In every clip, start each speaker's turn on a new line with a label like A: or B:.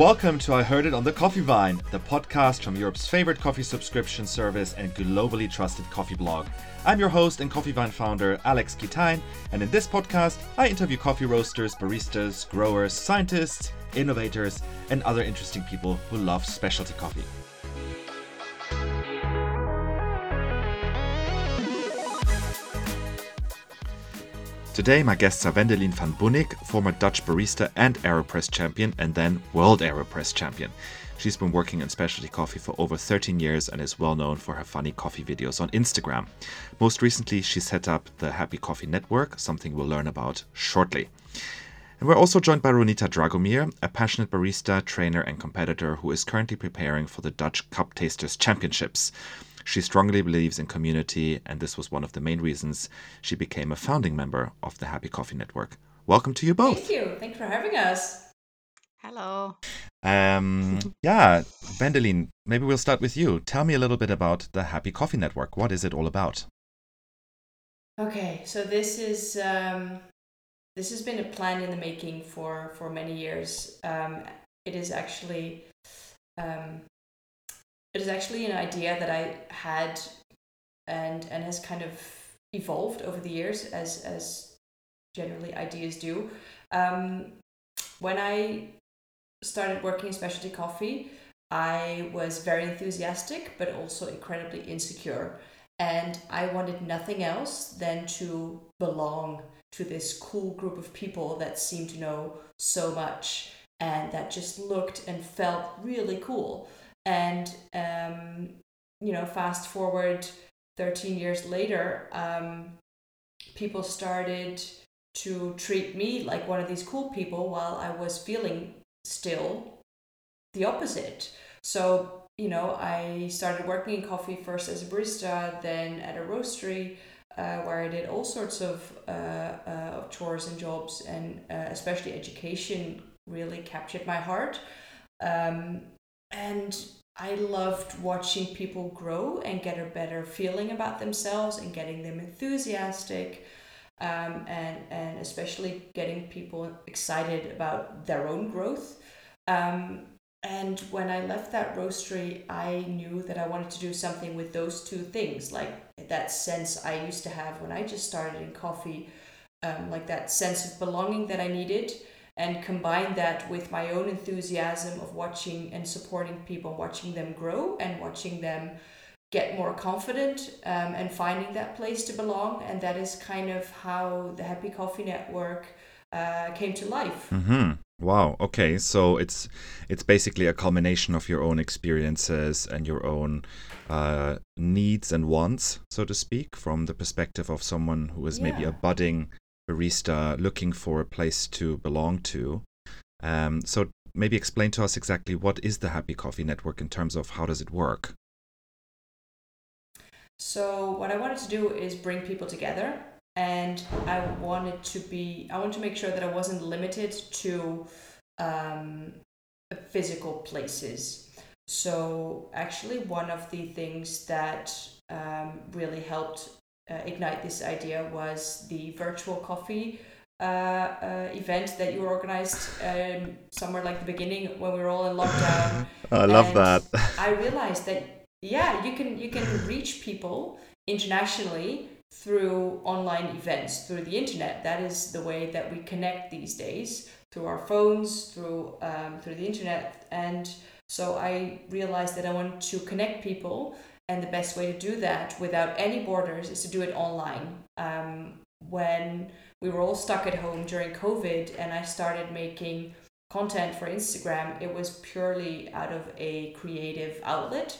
A: Welcome to I Heard It on the Coffee Vine, the podcast from Europe's favorite coffee subscription service and globally trusted coffee blog. I'm your host and Coffee Vine founder, Alex Kitain, and in this podcast, I interview coffee roasters, baristas, growers, scientists, innovators, and other interesting people who love specialty coffee. Today, my guests are Wendelien van Bunnik, former Dutch barista and AeroPress champion, and then world AeroPress champion. She's been working in specialty coffee for over 13 years and is well known for her funny coffee videos on Instagram. Most recently, she set up the Happy Coffee Network, something we'll learn about shortly. And we're also joined by Ronita Dragomir, a passionate barista, trainer, and competitor who is currently preparing for the Dutch Cup Tasters Championships. She strongly believes in community, and this was one of the main reasons she became a founding member of the Happy Coffee Network. Welcome to you both.
B: Thank you. Thanks for having us.
C: Hello.
A: Um, yeah, Wendelien, maybe we'll start with you. Tell me a little bit about the Happy Coffee Network. What is it all about?
B: Okay, so this is um, this has been a plan in the making for for many years. Um, it is actually um, it is actually an idea that I had and and has kind of evolved over the years as as generally ideas do. Um, when I started working in specialty coffee, I was very enthusiastic but also incredibly insecure. And I wanted nothing else than to belong to this cool group of people that seemed to know so much and that just looked and felt really cool. And, um, you know, fast forward 13 years later, um, people started to treat me like one of these cool people while I was feeling still the opposite. So, you know, I started working in coffee first as a barista, then at a roastery. Uh, where I did all sorts of uh, uh, chores and jobs, and uh, especially education really captured my heart. Um, and I loved watching people grow and get a better feeling about themselves and getting them enthusiastic. Um, and, and especially getting people excited about their own growth. Um, and when I left that roastery, I knew that I wanted to do something with those two things, like that sense I used to have when I just started in coffee, um, like that sense of belonging that I needed, and combine that with my own enthusiasm of watching and supporting people, watching them grow and watching them get more confident um, and finding that place to belong. And that is kind of how the Happy Coffee Network uh, came to life.
A: Mm-hmm. Wow. Okay. So it's it's basically a culmination of your own experiences and your own uh, needs and wants, so to speak, from the perspective of someone who is yeah. maybe a budding barista looking for a place to belong to. Um, so maybe explain to us exactly what is the Happy Coffee Network in terms of how does it work.
B: So what I wanted to do is bring people together and I wanted to be I want to make sure that I wasn't limited to um, physical places. So actually, one of the things that um, really helped uh, ignite this idea was the virtual coffee uh, uh, event that you organized um, somewhere like the beginning when we were all in lockdown.
A: I love and that.
B: I realized that yeah, you can you can reach people internationally through online events, through the internet. That is the way that we connect these days through our phones, through um, through the internet. And so I realized that I want to connect people, and the best way to do that without any borders is to do it online. Um, when we were all stuck at home during COVID, and I started making content for Instagram, it was purely out of a creative outlet.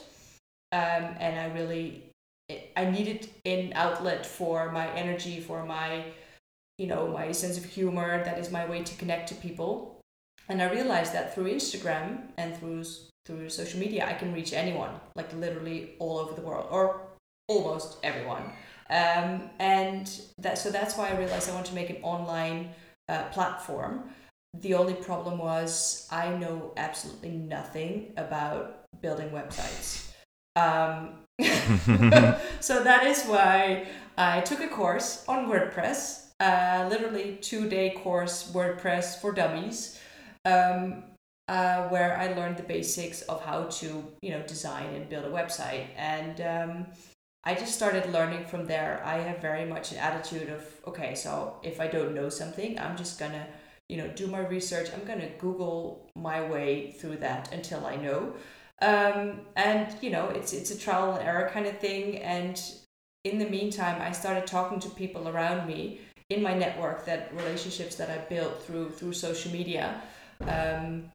B: Um, and I really I needed an outlet for my energy, for my, you know, my sense of humor. That is my way to connect to people. And I realized that through Instagram and through through social media, I can reach anyone, like literally all over the world, or almost everyone. Um, and that so that's why I realized I want to make an online uh, platform. The only problem was I know absolutely nothing about building websites. Um, so that is why I took a course on WordPress, uh, literally two day course WordPress for dummies. Um, uh, where I learned the basics of how to, you know, design and build a website. And um, I just started learning from there. I have very much an attitude of, okay, so if I don't know something, I'm just gonna, you know, do my research. I'm gonna Google my way through that until I know. Um, and you know, it's it's a trial and error kind of thing. And in the meantime, I started talking to people around me in my network, that relationships that I built through through social media. Um,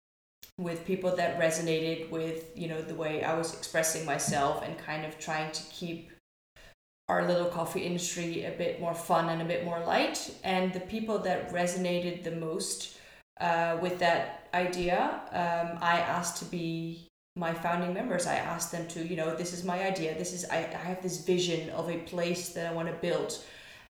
B: with people that resonated with you know the way I was expressing myself and kind of trying to keep our little coffee industry a bit more fun and a bit more light. And the people that resonated the most uh, with that idea um, I asked to be my founding members. I asked them to you know this is my idea. This is I, I have this vision of a place that I want to build.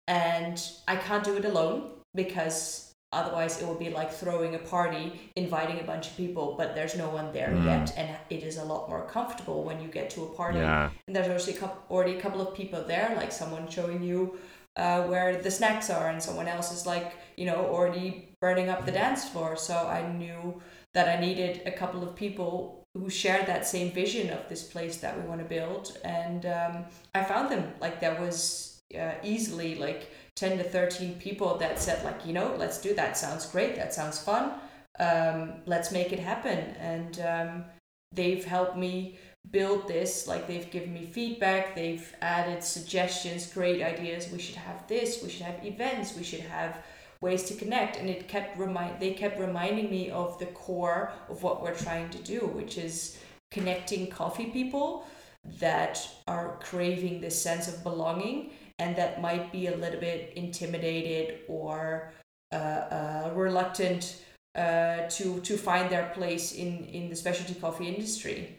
B: And I can't do it alone because Otherwise, it will be like throwing a party, inviting a bunch of people, but there's no one there mm. yet, and it is a lot more comfortable when you get to a party.
A: Yeah.
B: And there's already a couple, already a couple of people there, like someone showing you uh, where the snacks are, and someone else is like, you know, already burning up the dance floor. So I knew that I needed a couple of people who shared that same vision of this place that we want to build, and um, I found them. Like that was uh, easily like 10 to 13 people that said like you know let's do that. Sounds great. That sounds fun. Um, let's make it happen. And um, they've helped me build this. Like they've given me feedback. They've added suggestions great ideas. We should have this. We should have events. We should have ways to connect. And it kept remind they kept reminding me of the core of what we're trying to do which is connecting coffee people that are craving this sense of belonging and that might be a little bit intimidated or uh, uh, reluctant uh, to to find their place in in the specialty coffee industry.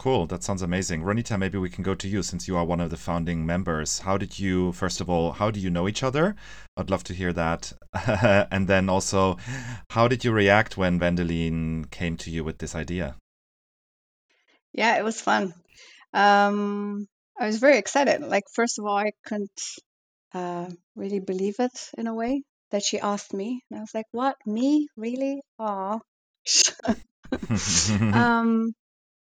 A: Cool, that sounds amazing. Ronita, maybe we can go to you since you are one of the founding members. How did you, first of all, how do you know each other? I'd love to hear that. and then also, how did you react when Wendelien came to you with this idea?
C: Yeah, it was fun. Um, I was very excited. Like, first of all, I couldn't uh, really believe it in a way that she asked me. And I was like, what? Me? Really? Aw. um,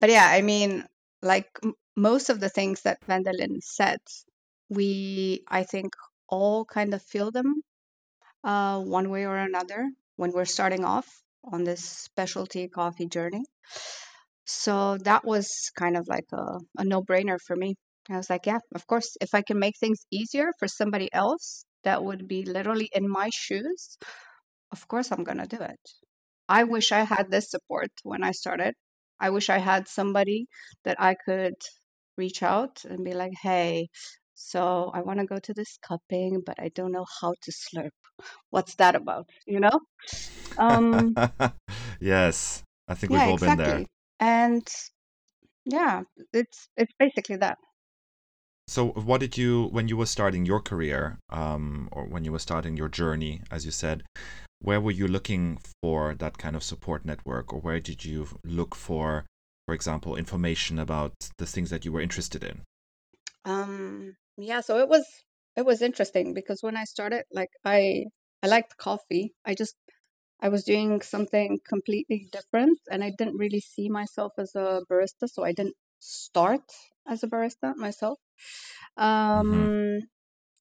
C: but yeah, I mean, like m- most of the things that Wendelien said, we, I think, all kind of feel them uh, one way or another when we're starting off on this specialty coffee journey. So that was kind of like a, a no brainer for me. I was like, yeah, of course, if I can make things easier for somebody else that would be literally in my shoes, of course I'm going to do it. I wish I had this support when I started. I wish I had somebody that I could reach out and be like, hey, so I want to go to this cupping, but I don't know how to slurp. What's that about? You know?
A: Um, yes, I think we've all exactly. been there.
C: And yeah, it's it's basically that.
A: So, what did you, when you were starting your career, um, or when you were starting your journey, as you said, where were you looking for that kind of support network, or where did you look for, for example, information about the things that you were interested in?
C: Um, yeah, so it was it was interesting because when I started, like I I liked coffee. I just I was doing something completely different, and I didn't really see myself as a barista, so I didn't start as a barista myself. Mm-hmm. Um, mm-hmm.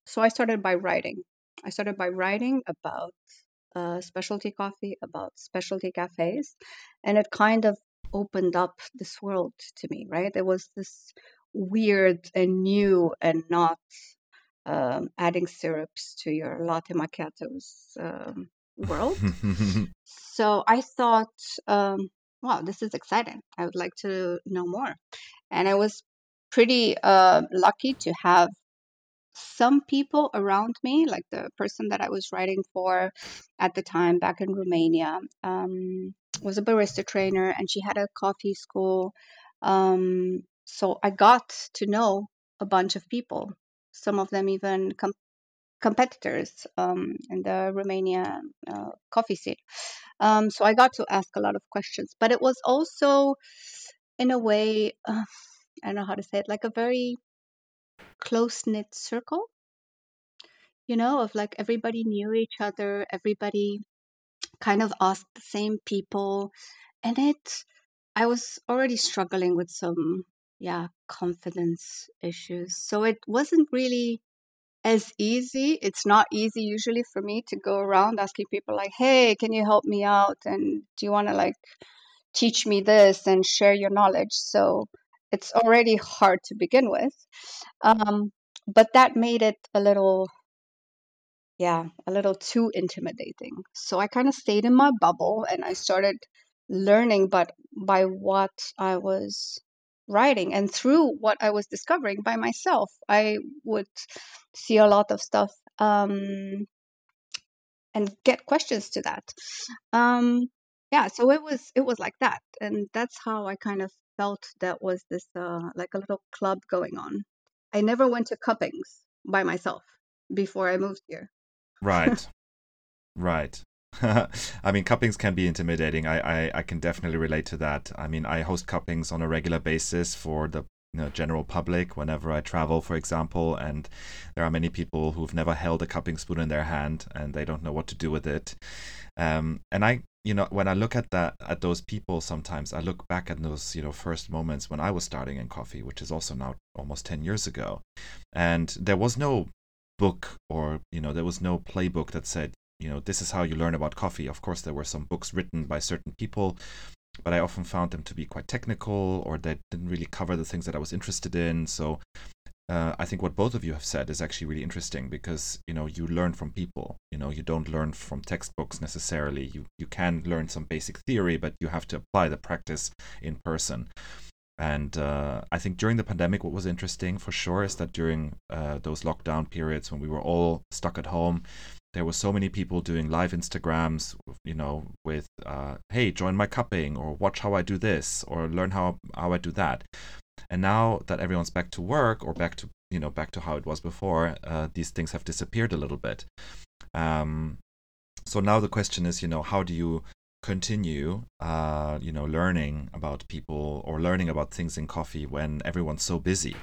C: So I started by writing. I started by writing about uh, specialty coffee, about specialty cafes, and it kind of opened up this world to me, right? It was this weird and new and not um, adding syrups to your latte macchiatos um, world. so I thought, um, wow, this is exciting. I would like to know more. And I was pretty uh, lucky to have some people around me, like the person that I was writing for at the time back in Romania, um, was a barista trainer and she had a coffee school. Um, so I got to know a bunch of people, some of them even com- competitors um, in the Romania uh, coffee scene. Um, so I got to ask a lot of questions, but it was also, in a way, uh, I don't know how to say it, like a very close knit circle, you know, of like everybody knew each other, everybody kind of asked the same people, and it I was already struggling with some yeah confidence issues, so it wasn't really as easy. It's not easy usually for me to go around asking people like, "Hey, can you help me out?" and "Do you want to like teach me this and share your knowledge?" So it's already hard to begin with. Um, but that made it a little yeah, a little too intimidating. So I kind of stayed in my bubble and I started learning but by what I was writing and through what I was discovering by myself. I would see a lot of stuff um, and get questions to that. Um, yeah, so it was it was like that, and that's how I kind of felt that was this uh, like a little club going on. I never went to cuppings by myself before I moved here.
A: Right. right. I mean, cuppings can be intimidating. I, I, I can definitely relate to that. I mean, I host cuppings on a regular basis for the you know, general public whenever I travel, for example, and there are many people who've never held a cupping spoon in their hand and they don't know what to do with it. Um, and I, you know, when I look at that at those people, sometimes I look back at those, you know, first moments when I was starting in coffee, which is also now almost ten years ago, and there was no book or you know there was no playbook that said you know this is how you learn about coffee. Of course there were some books written by certain people but i often found them to be quite technical or they didn't really cover the things that i was interested in. So uh, i think what both of you have said is actually really interesting because you know you learn from people. You know you don't learn from textbooks necessarily. You you can learn some basic theory but you have to apply the practice in person. And uh, I think during the pandemic, what was interesting for sure is that during uh, those lockdown periods when we were all stuck at home, there were so many people doing live Instagrams, you know, with uh, "Hey, join my cupping," or "Watch how I do this," or "Learn how how I do that." And now that everyone's back to work or back to you know back to how it was before, uh, these things have disappeared a little bit. Um, so now the question is, you know, how do you continue uh, you know learning about people or learning about things in coffee when everyone's so busy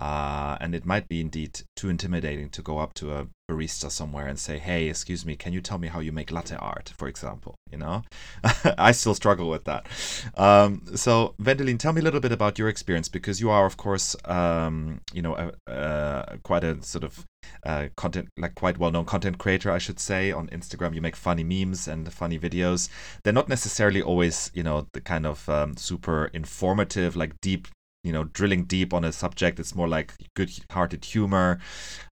A: uh, and it might be indeed too intimidating to go up to a barista somewhere and say, "Hey, excuse me, can you tell me how you make latte art?" For example, you know, I still struggle with that. Um, so, Wendelien, tell me a little bit about your experience because you are, of course, um, you know, a, a, quite a sort of uh, content, like quite well-known content creator, I should say. On Instagram, you make funny memes and funny videos. They're not necessarily always, you know, the kind of um, super informative, like deep you know drilling deep on a subject it's more like good hearted humor.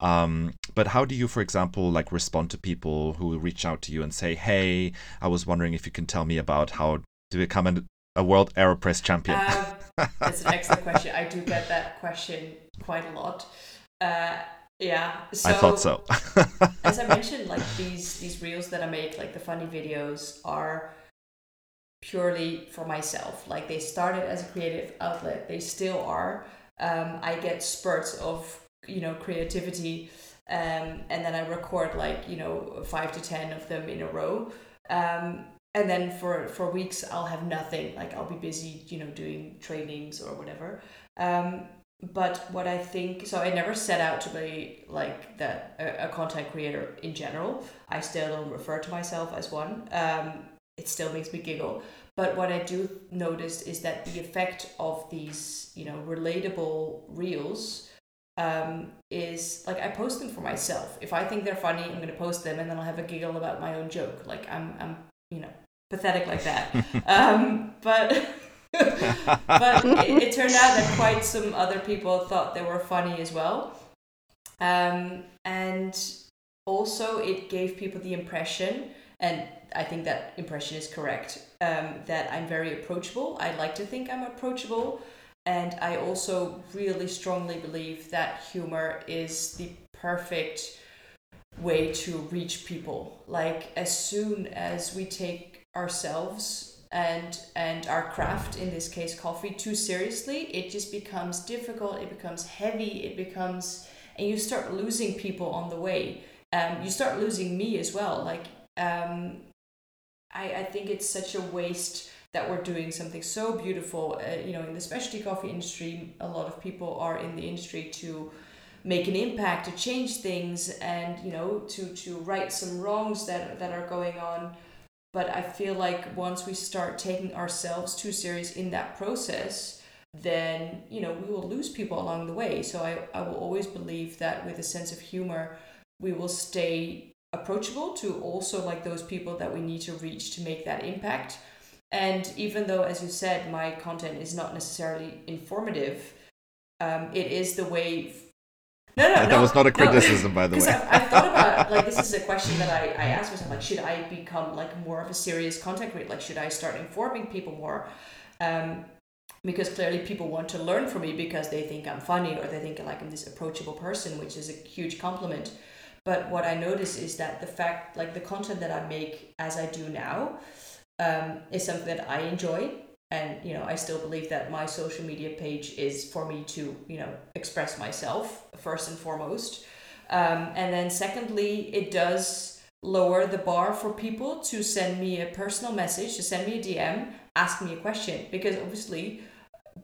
A: Um, but how do you for example like respond to people who reach out to you and say hey i was wondering if you can tell me about how to become an, a world aeropress champion?
B: Um, that's an excellent question. I do get that question quite a lot. Uh, yeah
A: so, i thought so.
B: as i mentioned like these these reels that i make like the funny videos are purely for myself. Like they started as a creative outlet, they still are. Um, I get spurts of you know creativity, um, and then I record like you know five to ten of them in a row. Um, and then for for weeks I'll have nothing. Like I'll be busy, you know, doing trainings or whatever. Um, but what I think, so I never set out to be like that a, a content creator in general. I still don't refer to myself as one. It still makes me giggle. But what I do notice is that the effect of these, you know, relatable reels um, is like I post them for myself. If I think they're funny, I'm gonna post them, and then I'll have a giggle about my own joke. Like I'm, I'm, you know, pathetic like that. um, but but it, it, turned out that quite some other people thought they were funny as well. Um, and also, it gave people the impression and I think that impression is correct. Um, that I'm very approachable. I like to think I'm approachable, and I also really strongly believe that humor is the perfect way to reach people. Like as soon as we take ourselves and and our craft in this case coffee too seriously it just becomes difficult it becomes heavy it becomes and you start losing people on the way um, you start losing me as well like um, I, I think it's such a waste that we're doing something so beautiful. Uh, you know, in the specialty coffee industry, a lot of people are in the industry to make an impact, to change things, and you know, to to right some wrongs that that are going on. but I feel like once we start taking ourselves too serious in that process, then you know we will lose people along the way. So I, I will always believe that with a sense of humor, we will stay approachable to also like those people that we need to reach to make that impact. And even though, as you said, my content is not necessarily informative, um, it is the way no, no,
A: that
B: no,
A: was not a
B: no.
A: criticism, by the way.
B: I've, I've thought about like this is a question that I, I ask myself like should I become like more of a serious content creator like should I start informing people more um, because clearly people want to learn from me because they think I'm funny or they think like I'm this approachable person which is a huge compliment but what I notice is that the fact like the content that I make as I do now um, is something that I enjoy. And you know i still believe that my social media page is for me to you know express myself first and foremost. Um, and then secondly it does lower the bar for people to send me a personal message to send me a dm ask me a question. Because obviously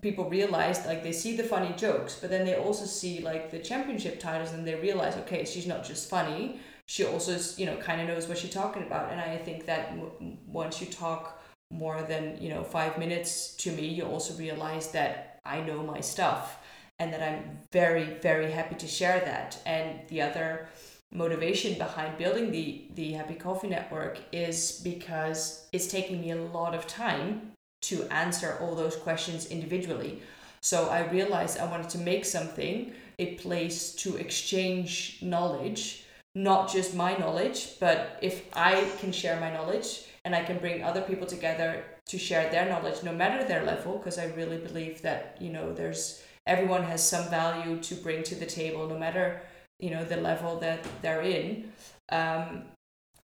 B: people realize like they see the funny jokes but then they also see like the championship titles and they realize okay she's not just funny. She also you know kind of knows what she's talking about. And i think that w- once you talk more than you know five minutes to me you also realize that i know my stuff and that i'm very very happy to share that. And the other motivation behind building the the happy coffee network is because it's taking me a lot of time to answer all those questions individually so i realized i wanted to make something a place to exchange knowledge not just my knowledge but if i can share my knowledge and I can bring other people together to share their knowledge, no matter their level, because I really believe that you know there's everyone has some value to bring to the table, no matter you know the level that they're in. Um,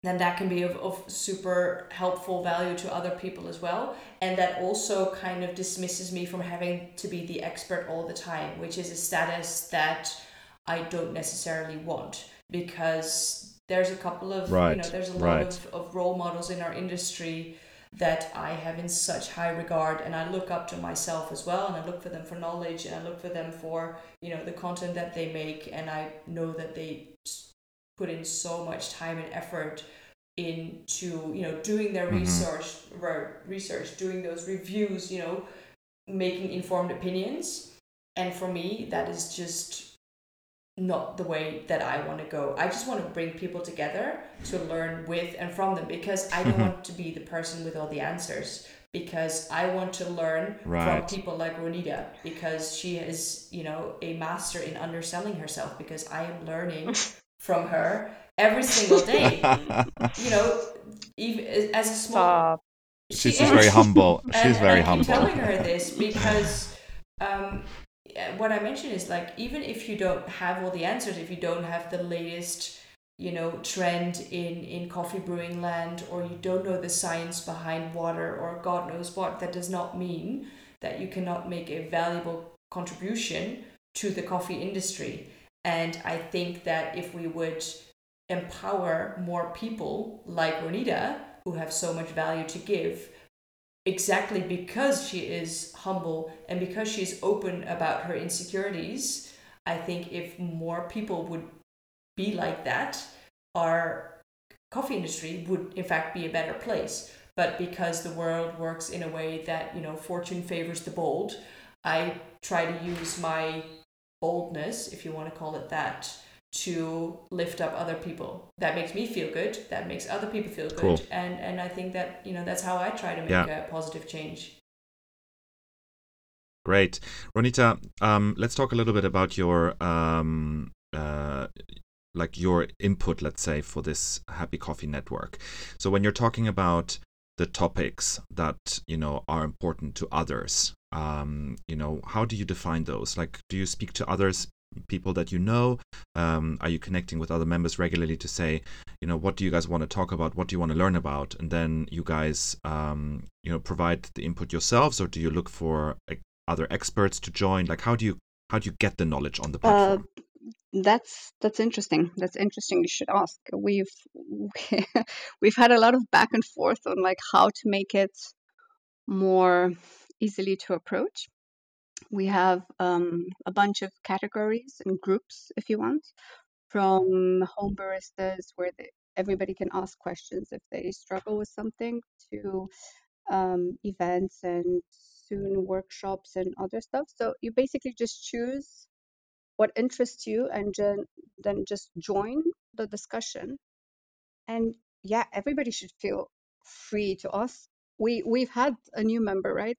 B: then that can be of, of super helpful value to other people as well. And that also kind of dismisses me from having to be the expert all the time, which is a status that I don't necessarily want because there's a couple of right, you know there's a lot right. of, of role models in our industry that I have in such high regard and I look up to myself as well and I look for them for knowledge and I look for them for you know the content that they make and I know that they put in so much time and effort into you know doing their mm-hmm. research research doing those reviews you know making informed opinions and for me that is just not the way that I want to go. I just want to bring people together to learn with and from them because I don't want to be the person with all the answers because I want to learn right. from people like Ronita because she is, you know, a master in underselling herself because I am learning from her every single day. you know, even as a small
C: Stop.
A: She's she very humble. She's
B: and,
A: very
B: and I
A: humble.
B: keep telling her this because um, what I mentioned is like even if you don't have all the answers, if you don't have the latest, you know, trend in in coffee brewing land, or you don't know the science behind water, or God knows what, that does not mean that you cannot make a valuable contribution to the coffee industry. And I think that if we would empower more people like Ronita, who have so much value to give, exactly because she is humble and because she is open about her insecurities, I think if more people would be like that, our coffee industry would in fact be a better place. But because the world works in a way that, you know, fortune favors the bold, I try to use my boldness, if you want to call it that, to lift up other people. That makes me feel good. That makes other people feel good. Cool. And and I think that you know that's how I try to make yeah. a positive change.
A: Great, Ronita. Um, let's talk a little bit about your um, uh, like your input, let's say, for this Happy Coffee Network. So when you're talking about the topics that you know are important to others um, you know how do you define those like do you speak to others people that you know? Um, are you connecting with other members regularly to say, you know, what do you guys want to talk about? What do you want to learn about? And then you guys, um, you know, provide the input yourselves, or do you look for like, other experts to join? Like, how do you how do you get the knowledge on the platform? Uh,
C: that's that's interesting. That's interesting. You should ask. We've we've had a lot of back and forth on like how to make it more easily to approach we have um, a bunch of categories and groups, if you want, from home baristas where everybody can ask questions if they struggle with something to um, events and soon workshops and other stuff. So you basically just choose what interests you and then then just join the discussion. And yeah, everybody should feel free to ask. We we've had a new member, right?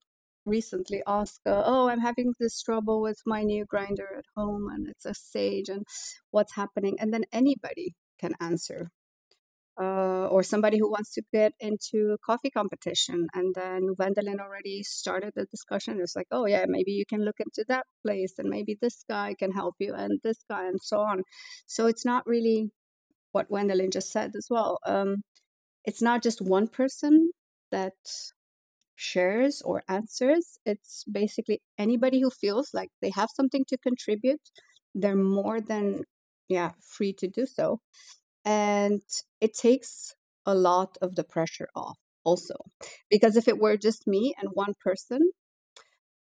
C: Recently ask, uh, oh, I'm having this trouble with my new grinder at home, and it's a Sage, and what's happening? And then anybody can answer uh, or somebody who wants to get into coffee competition. And then Wendelien already started the discussion. It's like, oh yeah, maybe you can look into that place, and maybe this guy can help you, and this guy, and so on. So it's not really what Wendelien just said as well. Um, it's not just one person that shares or answers. It's basically anybody who feels like they have something to contribute. They're more than yeah free to do so and it takes a lot of the pressure off also because if it were just me and one person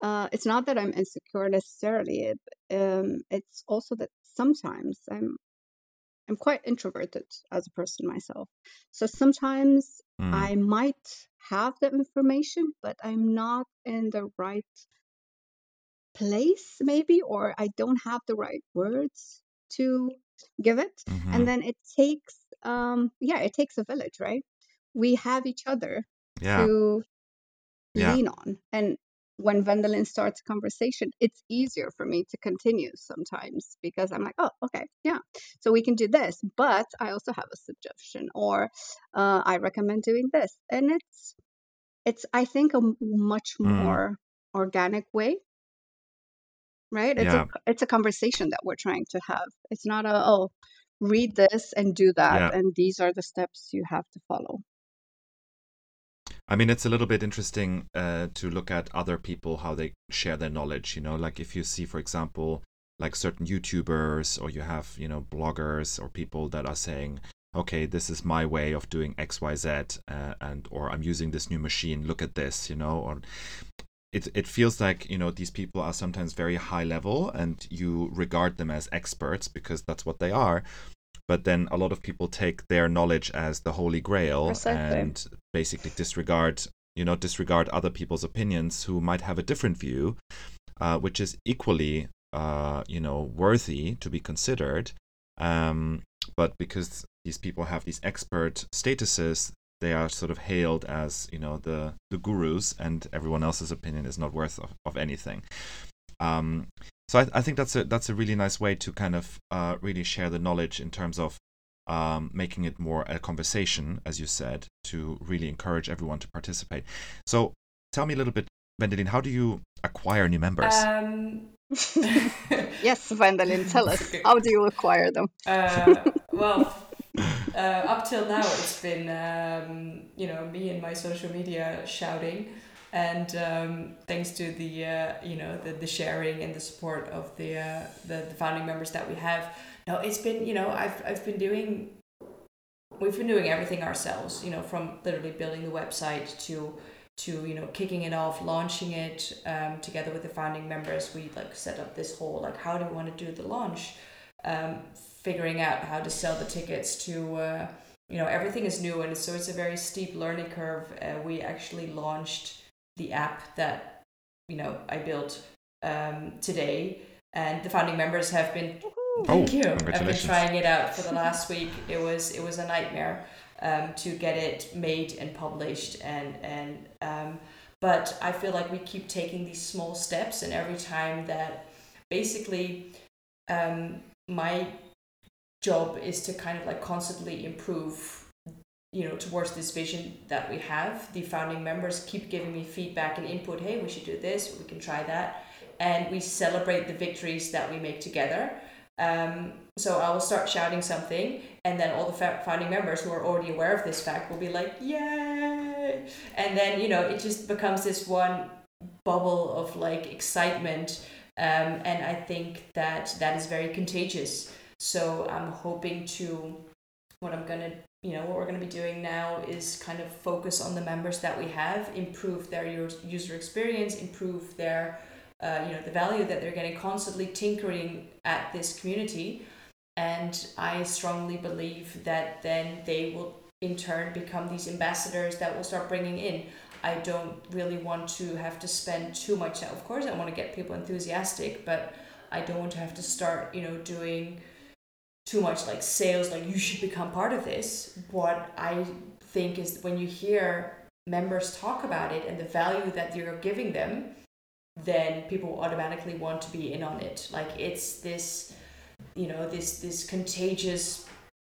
C: uh, it's not that i'm insecure necessarily it, um, it's also that sometimes i'm i'm quite introverted as a person myself so sometimes
A: Mm.
C: i might have the information but i'm not in the right place maybe or i don't have the right words to give it
A: Mhm.
C: and then it takes um yeah it takes a village right we have each other
A: Yeah.
C: to
A: Yeah.
C: lean on and when Wendelien starts a conversation it's easier for me to continue sometimes because i'm like oh okay yeah so we can do this but i also have a suggestion or uh, i recommend doing this and it's it's i think a much
A: Mm.
C: more organic way right it's
A: Yeah.
C: a it's a conversation that we're trying to have it's not a oh read this and do that
A: Yeah.
C: and these are the steps you have to follow
A: I mean, it's a little bit interesting uh, to look at other people how they share their knowledge. You know, like if you see, for example, like certain YouTubers or you have, you know, bloggers or people that are saying, "Okay, this is my way of doing X, Y, Z," uh, and or I'm using this new machine. Look at this, you know, or it it feels like you know these people are sometimes very high level and you regard them as experts because that's what they are but then a lot of people take their knowledge as the holy grail
C: Precisely.
A: and basically disregard you know disregard other people's opinions who might have a different view uh, which is equally uh, you know worthy to be considered. Um, but because these people have these expert statuses they are sort of hailed as you know the the gurus and everyone else's opinion is not worth of, of anything. Um, so I, I think that's a that's a really nice way to kind of uh, really share the knowledge in terms of um, making it more a conversation, as you said, to really encourage everyone to participate. So tell me a little bit, Wendelien, how do you acquire new members?
B: Um,
C: yes Wendelien tell us
B: Okay.
C: how do you acquire them
B: uh, well, uh, up till now, it's been um, you know me and my social media shouting, and um, thanks to the uh, you know the, the sharing and the support of the, uh, the the founding members that we have. No, it's been you know I've I've been doing we've been doing everything ourselves. You know, from literally building the website to to you know kicking it off, launching it um, together with the founding members. We like set up this whole like how do we want to do the launch um, figuring out how to sell the tickets to uh, you know everything is new and so it's a very steep learning curve uh, we actually launched the app that you know i built um, today and the founding members have been thank
A: Oh,
B: you. I've been trying it out for the last week it was it was a nightmare um, to get it made and published and and um, but i feel like we keep taking these small steps and every time that basically um, my job is to kind of like constantly improve you know towards this vision that we have. The founding members keep giving me feedback and input hey we should do this we can try that. And we celebrate the victories that we make together um, so i will start shouting something and then all the founding members who are already aware of this fact will be like yay and then you know it just becomes this one bubble of like excitement um, and I think that that is very contagious. So I'm hoping to what I'm gonna you know what we're gonna be doing now is kind of focus on the members that we have, improve their user experience, improve their uh, you know the value that they're getting, constantly tinkering at this community. and I strongly believe that then they will in turn become these ambassadors that will start bringing in. I don't really want to have to spend too much. Of course, I want to get people enthusiastic, but I don't want to have to start, you know, doing too much like sales, like you should become part of this. What I think is when you hear members talk about it and the value that you're giving them, then people automatically want to be in on it. Like it's this, you know, this this contagious,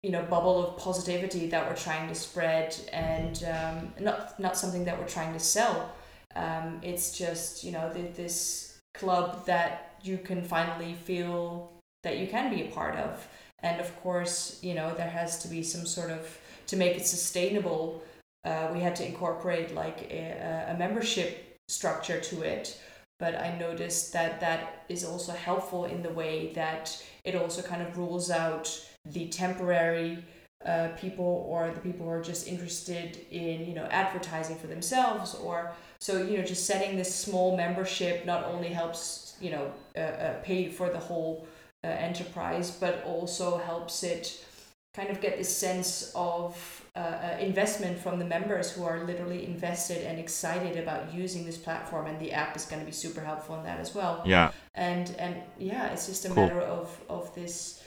B: you know, bubble of positivity that we're trying to spread, and um, not not something that we're trying to sell. Um, it's just you know this club that you can finally feel that you can be a part of, and of course, you know, there has to be some sort of to make it sustainable. Uh, we had to incorporate like a, a membership structure to it but I noticed that that is also helpful in the way that it also kind of rules out the temporary uh, people or the people who are just interested in you know advertising for themselves or so you know just setting this small membership not only helps you know uh, uh, pay for the whole uh, enterprise but also helps it kind of get this sense of uh, uh, investment from the members who are literally invested and excited about using this platform and the app is going to be super helpful in that as well.
A: Yeah.
B: And and yeah it's just a
A: cool.
B: matter of of this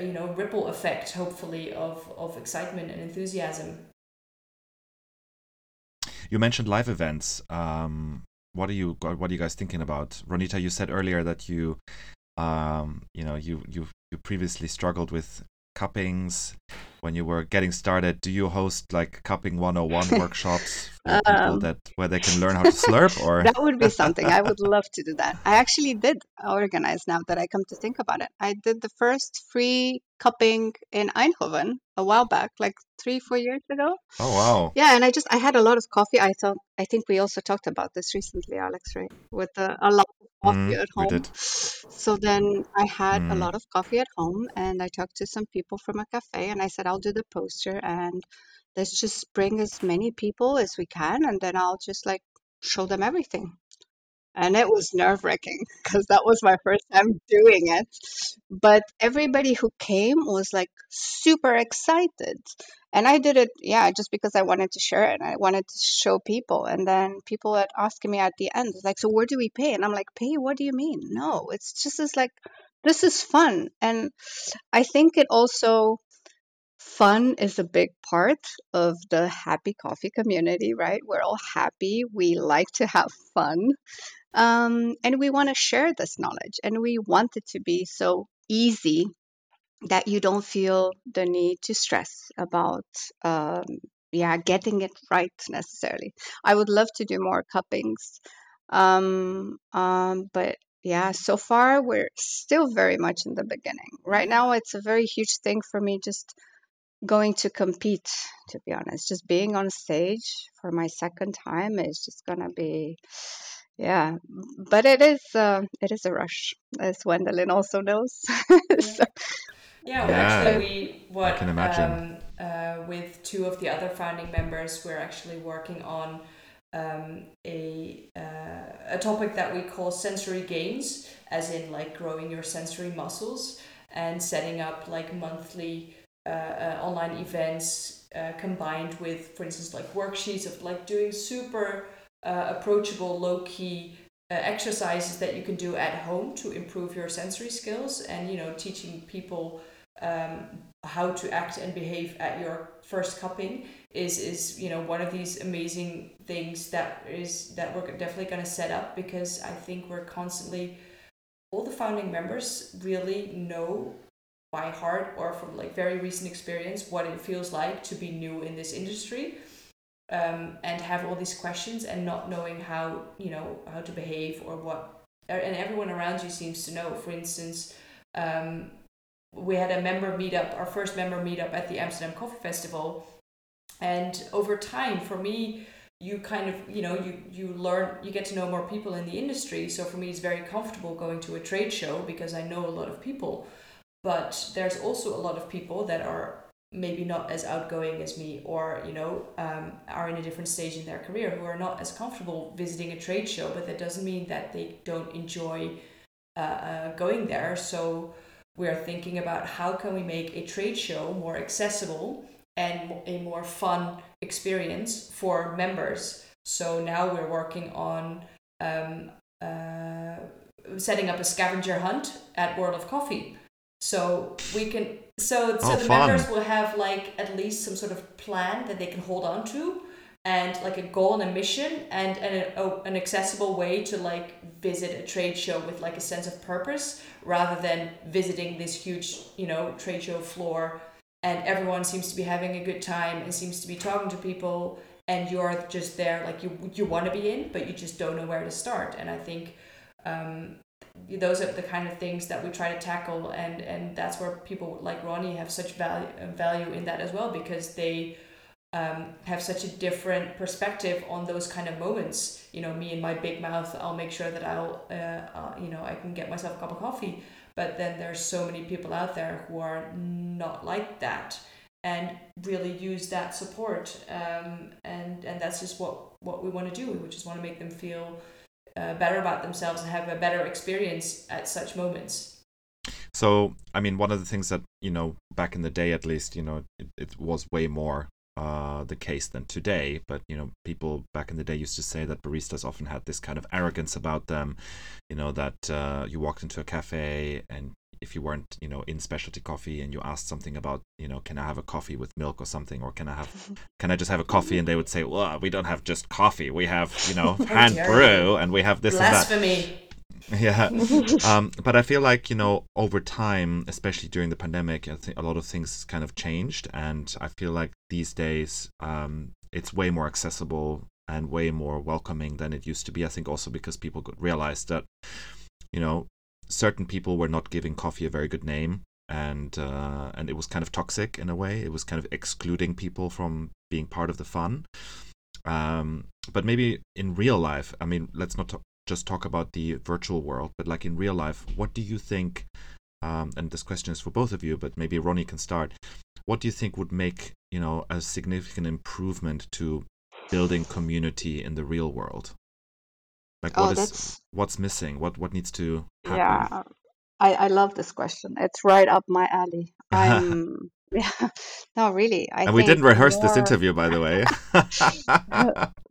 B: you know ripple effect hopefully of of excitement and enthusiasm.
A: You mentioned live events. Um what are you what are you guys thinking about? Ronita you said earlier that you um you know you you you previously struggled with cuppings. When you were getting started do you host like cupping 101 workshops for people um, that where they can learn how to slurp or?
C: That would be something. I would love to do that. I actually did organize now that i come to think about it. I did the first free cupping in eindhoven a while back like three four years ago.
A: Oh wow.
C: Yeah and i just i had a lot of coffee. I thought i think we also talked about this recently alex right? With uh, a lot of coffee mm, at home so then i had mm. a lot of coffee at home and i talked to some people from a cafe and i said i'll do the poster and let's just bring as many people as we can and then i'll just like show them everything and it was nerve wracking because that was my first time doing it. But everybody who came was like super excited. And I did it, yeah, just because I wanted to share it and I wanted to show people. And then people had asking me at the end, like, so where do we pay? And I'm like, pay? What do you mean? No, it's just as like, this is fun. And I think it also, fun is a big part of the happy coffee community, right? We're all happy. We like to have fun. Um, and we want to share this knowledge and we want it to be so easy that you don't feel the need to stress about um, yeah getting it right necessarily. I would love to do more cuppings um, um, but yeah so far we're still very much in the beginning. Right now it's a very huge thing for me just going to compete to be honest. Just being on stage for my second time is just gonna be yeah, but it is uh, it is a rush, as Wendelien also knows. so,
B: yeah, well, yeah, actually, we what I can imagine. Um, uh, with two of the other founding members, we're actually working on um, a uh, a topic that we call sensory gains, as in like growing your sensory muscles and setting up like monthly uh, uh, online events uh, combined with, for instance, like worksheets of like doing super uh, approachable, low key uh, exercises that you can do at home to improve your sensory skills and you know teaching people um, how to act and behave at your first cupping is is you know one of these amazing things that is that we're definitely going to set up because I think we're constantly all the founding members really know by heart or from like very recent experience what it feels like to be new in this industry um, and have all these questions and not knowing how you know how to behave or what and everyone around you seems to know. For instance um, we had a member meetup our first member meetup at the amsterdam coffee festival. And over time for me you kind of you know you you learn you get to know more people in the industry. So for me it's very comfortable going to a trade show because i know a lot of people. But there's also a lot of people that are maybe not as outgoing as me or you know um, are in a different stage in their career who are not as comfortable visiting a trade show. But that doesn't mean that they don't enjoy uh, uh, going there. So we are thinking about how can we make a trade show more accessible and a more fun experience for members. So now we're working on um, uh, setting up a scavenger hunt at World of Coffee. So we can so so
A: Oh,
B: the
A: fun.
B: members will have like at least some sort of plan that they can hold on to and like a goal and a mission and, and a, an accessible way to like visit a trade show with like a sense of purpose rather than visiting this huge you know trade show floor. And everyone seems to be having a good time and seems to be talking to people and you're just there like you you want to be in but you just don't know where to start. And i think um, those are the kind of things that we try to tackle and and that's where people like ronnie have such value value in that as well because they um, have such a different perspective on those kind of moments. You know, me and my big mouth, I'll make sure that I'll, uh, you know, I can get myself a cup of coffee. But then there's so many people out there who are not like that and really use that support. Um, and and that's just what what we want to do. We just want to make them feel uh, better about themselves and have a better experience at such moments.
A: So, I mean, one of the things that, you know, back in the day at least, you know, it, it was way more uh, the case than today. But, you know, people back in the day used to say that baristas often had this kind of arrogance about them, you know, that uh, you walked into a cafe and if you weren't, you know, in specialty coffee and you asked something about, you know, can I have a coffee with milk or something, or can I have, can I just have a coffee? And they would say, well, we don't have just coffee. We have, you know, hand brew and we have this and that. Yeah. um, but I feel like, you know, over time, especially during the pandemic, I think a lot of things kind of changed. And I feel like these days, um, it's way more accessible and way more welcoming than it used to be. I think also because people realized that, you know, certain people were not giving coffee a very good name. And uh, and it was kind of toxic in a way. It was kind of excluding people from being part of the fun. Um, but maybe in real life, I mean, let's not talk, just talk about the virtual world, but like in real life, what do you think? Um, and this question is for both of you, but maybe Ronnie can start. What do you think would make you know a significant improvement to building community in the real world? Like
C: Oh,
A: what is what's missing? What what needs to happen?
C: yeah. I I love this question. It's right up my alley. I'm yeah. No, really. I
A: and we didn't rehearse this interview, by the way.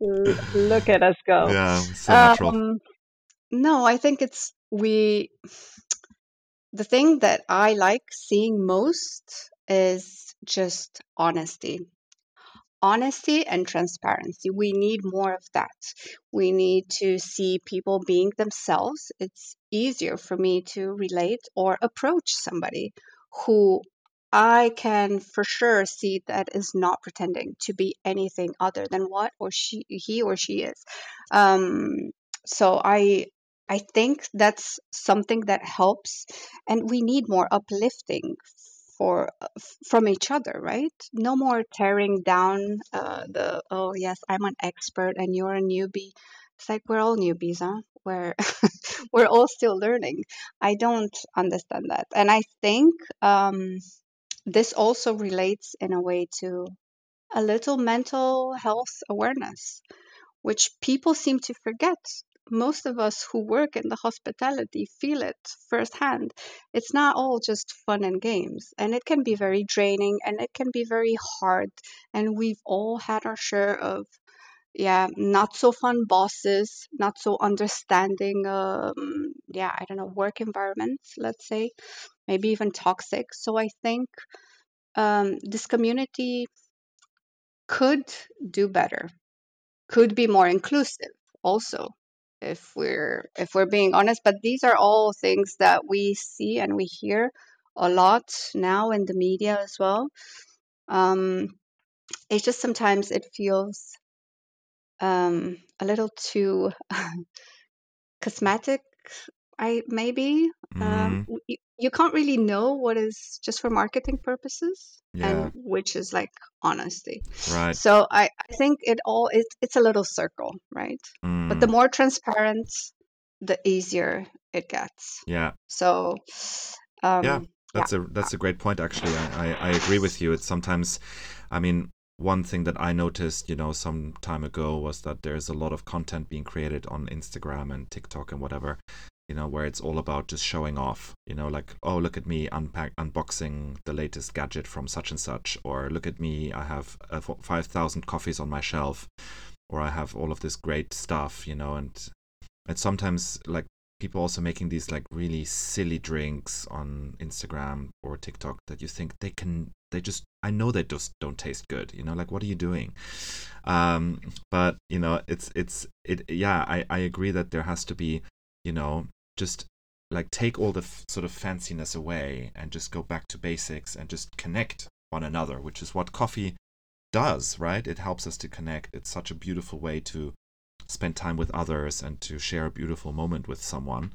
C: Look at us go.
A: yeah, so natural.
C: Um, no, I think it's we. The thing that I like seeing most is just honesty. Honesty and transparency. We need more of that. We need to see people being themselves. It's easier for me to relate or approach somebody who I can for sure see that is not pretending to be anything other than what or she he or she is. Um, so I I think that's something that helps, and we need more uplifting for from each other, right? No more tearing down uh, the oh yes, I'm an expert and you're a newbie. It's like we're all newbies, huh? We're we're all still learning. I don't understand that, and I think um, this also relates in a way to a little mental health awareness which people seem to forget. Most of us who work in the hospitality feel it firsthand. It's not all just fun and games, and it can be very draining and it can be very hard. And we've all had our share of, yeah, not so fun bosses, not so understanding, um, yeah, I don't know, work environments, let's say, maybe even toxic. So I think um, this community could do better could be more inclusive also if we're if we're being honest but these are all things that we see and we hear a lot now in the media as well um it's just sometimes it feels um a little too cosmetic i maybe um
A: Mm,
C: you, you can't really know what is just for marketing purposes
A: yeah,
C: and which is like honesty
A: right.
C: so i i think it all it's it's a little circle right but the
A: Mm,
C: more transparent the easier it gets
A: yeah.
C: so
A: Yeah,
C: um yeah
A: that's a that's a great point actually. I, I, I agree with you. It's sometimes I mean, one thing that I noticed, you know, some time ago was that there's a lot of content being created on Instagram and TikTok and whatever you know, where it's all about just showing off, you know, like, oh, look at me unpack unboxing the latest gadget from such and such, or look at me, I have uh, 5,000 coffees on my shelf, or I have all of this great stuff, you know, and and sometimes like people also making these like really silly drinks on Instagram or TikTok that you think they can they just I know they just don't taste good you know like what are you doing? Um but you know it's it's it yeah I I agree that there has to be you know just like take all the f- sort of fanciness away and just go back to basics and just connect one another which is what coffee does right? It helps us to connect. It's such a beautiful way to spend time with others and to share a beautiful moment with someone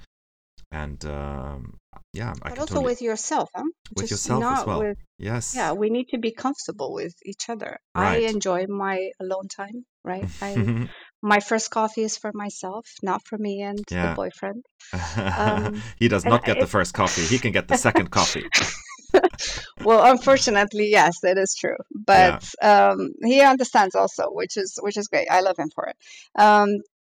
A: and um, yeah
C: but also totally... with yourself huh?
A: with Just yourself as well. with... yes.
C: Yeah we need to be comfortable with each other. Right. i enjoy my alone time right? I, my first coffee is for myself not for me and yeah. the boyfriend.
A: Um, he does not get the first coffee. He can get the second coffee.
C: Well unfortunately yes it is true. But yeah. um, he understands also which is which is great. I love him for it. Um,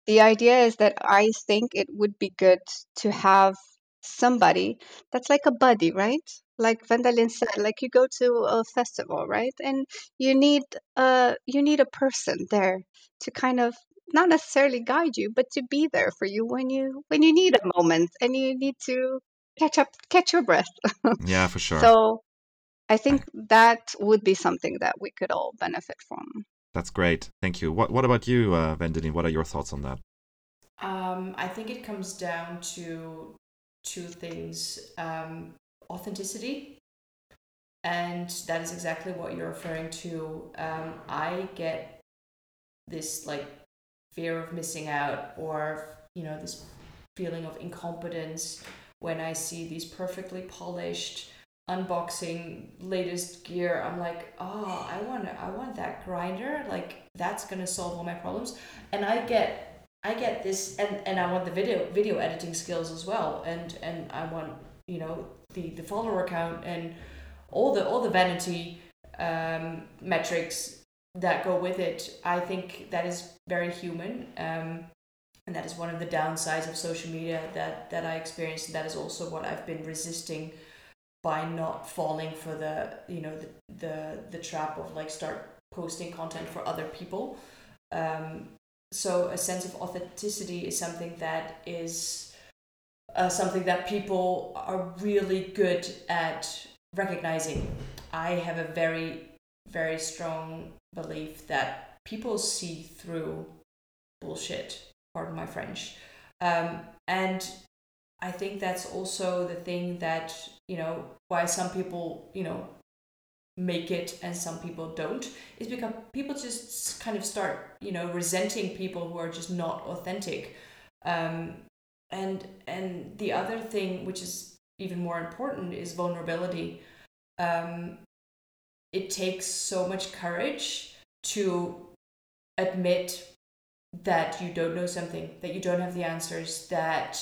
C: the idea is that I think it would be good to have somebody that's like a buddy, right? Like Wendelien said, like you go to a festival, right? And you need a you need a person there to kind of not necessarily guide you, but to be there for you when you when you need a moment and you need to catch up catch your breath.
A: yeah, for sure.
C: So I think that would be something that we could all benefit from.
A: That's great. Thank you. What What about you, uh, Wendelien? What are your thoughts on that?
B: Um, I think it comes down to two things: um, authenticity, and that is exactly what you're referring to. Um, I get this like fear of missing out, or you know, this feeling of incompetence when I see these perfectly polished unboxing latest gear i'm like oh i want i want that grinder like that's gonna solve all my problems. And i get i get this and and i want the video video editing skills as well and and i want you know the the follower count and all the all the vanity um, metrics that go with it. I think that is very human um, and that is one of the downsides of social media that that i experienced that is also what i've been resisting by not falling for the you know the the, the trap of like start posting content for other people. Um, so a sense of authenticity is something that is uh, something that people are really good at recognizing. I have a very very strong belief that people see through bullshit pardon my french. Um, and I think that's also the thing that, you know, why some people, you know, make it and some people don't is because people just kind of start, you know, resenting people who are just not authentic. Um, and and the other thing, which is even more important, is vulnerability. Um, it takes so much courage to admit that you don't know something, that you don't have the answers, that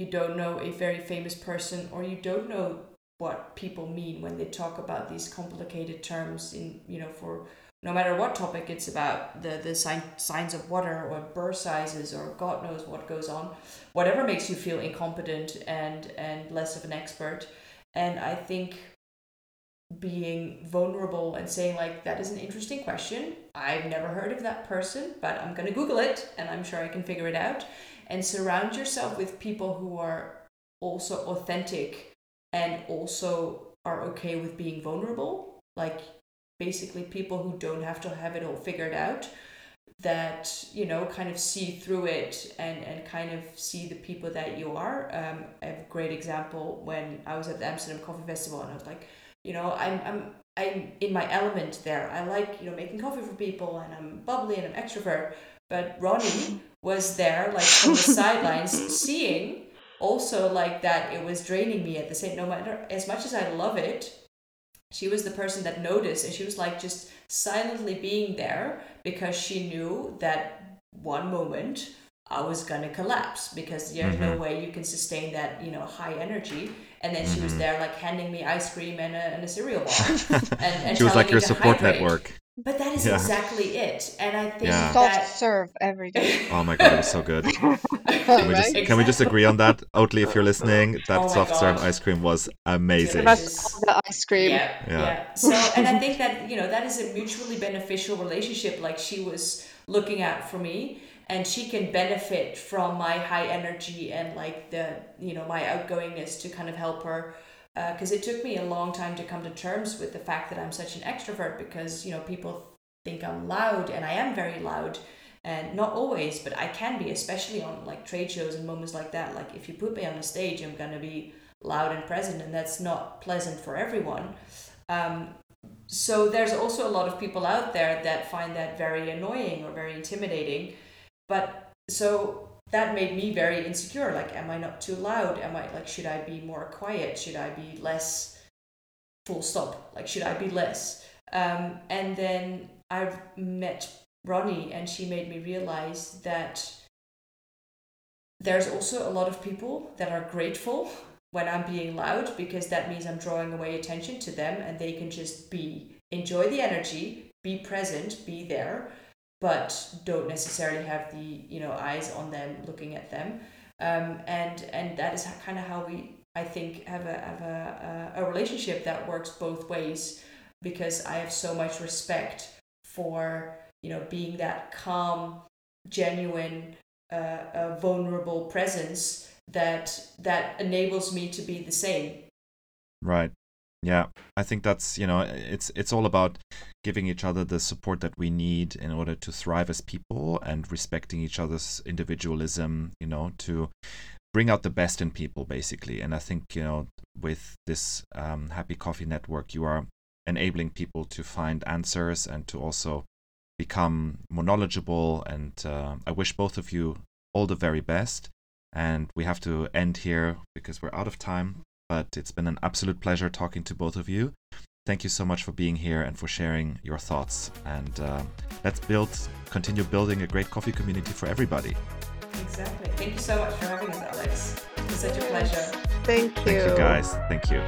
B: you don't know a very famous person or you don't know what people mean when they talk about these complicated terms in you know for no matter what topic it's about the the sign, signs of water or burr sizes or god knows what goes on whatever makes you feel incompetent and and less of an expert. And i think being vulnerable and saying like that is an interesting question. I've never heard of that person but i'm going to google it and i'm sure i can figure it out and surround yourself with people who are also authentic and also are okay with being vulnerable. Like basically people who don't have to have it all figured out that you know kind of see through it and and kind of see the people that you are. Um, a great example when i was at the amsterdam coffee festival and i was like you know i'm i'm i'm in my element there. I like you know making coffee for people and i'm bubbly and i'm extrovert. But ronnie was there like on the sidelines seeing also like that it was draining me at the same no matter as much as i love it she was the person that noticed and she was like just silently being there because she knew that one moment i was gonna collapse because there's mm-hmm. no way you can sustain that you know high energy and then mm-hmm. she was mm-hmm. there like handing me ice cream and a, and a cereal bar
A: and, and she was like your support network
B: but that is
A: Yeah.
B: exactly it, and I think
A: Yeah.
C: Soft
B: that
C: serve every day.
A: Oh my god, it was so good. Can we just
C: right?
A: can we just agree on that? Oatly, if you're listening, oh that
B: Oh my
A: soft serve ice cream was amazing.
C: Give us
B: Delicious.
C: all the ice cream.
B: Yeah,
A: Yeah.
B: yeah, So, and I think that you know that is a mutually beneficial relationship. Like she was looking at for me, and she can benefit from my high energy and like the you know my outgoingness to kind of help her. Because it took me a long time to come to terms with the fact that I'm such an extrovert. Because you know people think I'm loud, and I am very loud. And not always, but I can be, especially on like trade shows and moments like that. Like if you put me on a stage, I'm gonna be loud and present, and that's not pleasant for everyone. Um, so there's also a lot of people out there that find that very annoying or very intimidating. But so that made me very insecure. Like, am I not too loud? Am I like, should I be more quiet? Should I be less? Full stop. Like, should I be less? Um, and then I've met Ronnie, and she made me realize that there's also a lot of people that are grateful when I'm being loud because that means I'm drawing away attention to them and they can just be enjoy the energy, be present, be there, but don't necessarily have the you know eyes on them looking at them. Um, and and that is kind of how we I think have a have a, a a relationship that works both ways because I have so much respect for you know being that calm, genuine, uh, uh, vulnerable presence that that enables me to be the same.
A: Right. Yeah, I think that's you know it's it's all about giving each other the support that we need in order to thrive as people and respecting each other's individualism. You know to bring out the best in people basically. And I think you know with this um, Happy Coffee Network, you are enabling people to find answers and to also become more knowledgeable. And uh, I wish both of you all the very best. And we have to end here because we're out of time but it's been an absolute pleasure talking to both of you. Thank you so much for being here and for sharing your thoughts. And uh, let's build, continue building a great coffee community for everybody.
B: Exactly. Thank you so much for having us, Alex. It's such a pleasure.
C: Thank you.
A: Thank you, guys. Thank you.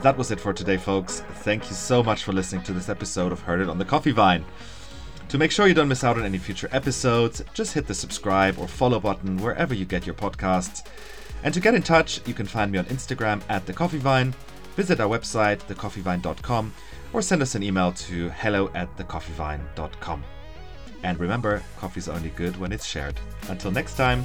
A: That was it for today, folks. Thank you so much for listening to this episode of Heard It on the Coffee Vine. To make sure you don't miss out on any future episodes, just hit the subscribe or follow button wherever you get your podcasts. And to get in touch, you can find me on Instagram at The Coffee Vine, visit our website, thecoffeevine.com, or send us an email to hello at thecoffeevine.com. And remember, coffee's only good when it's shared. Until next time,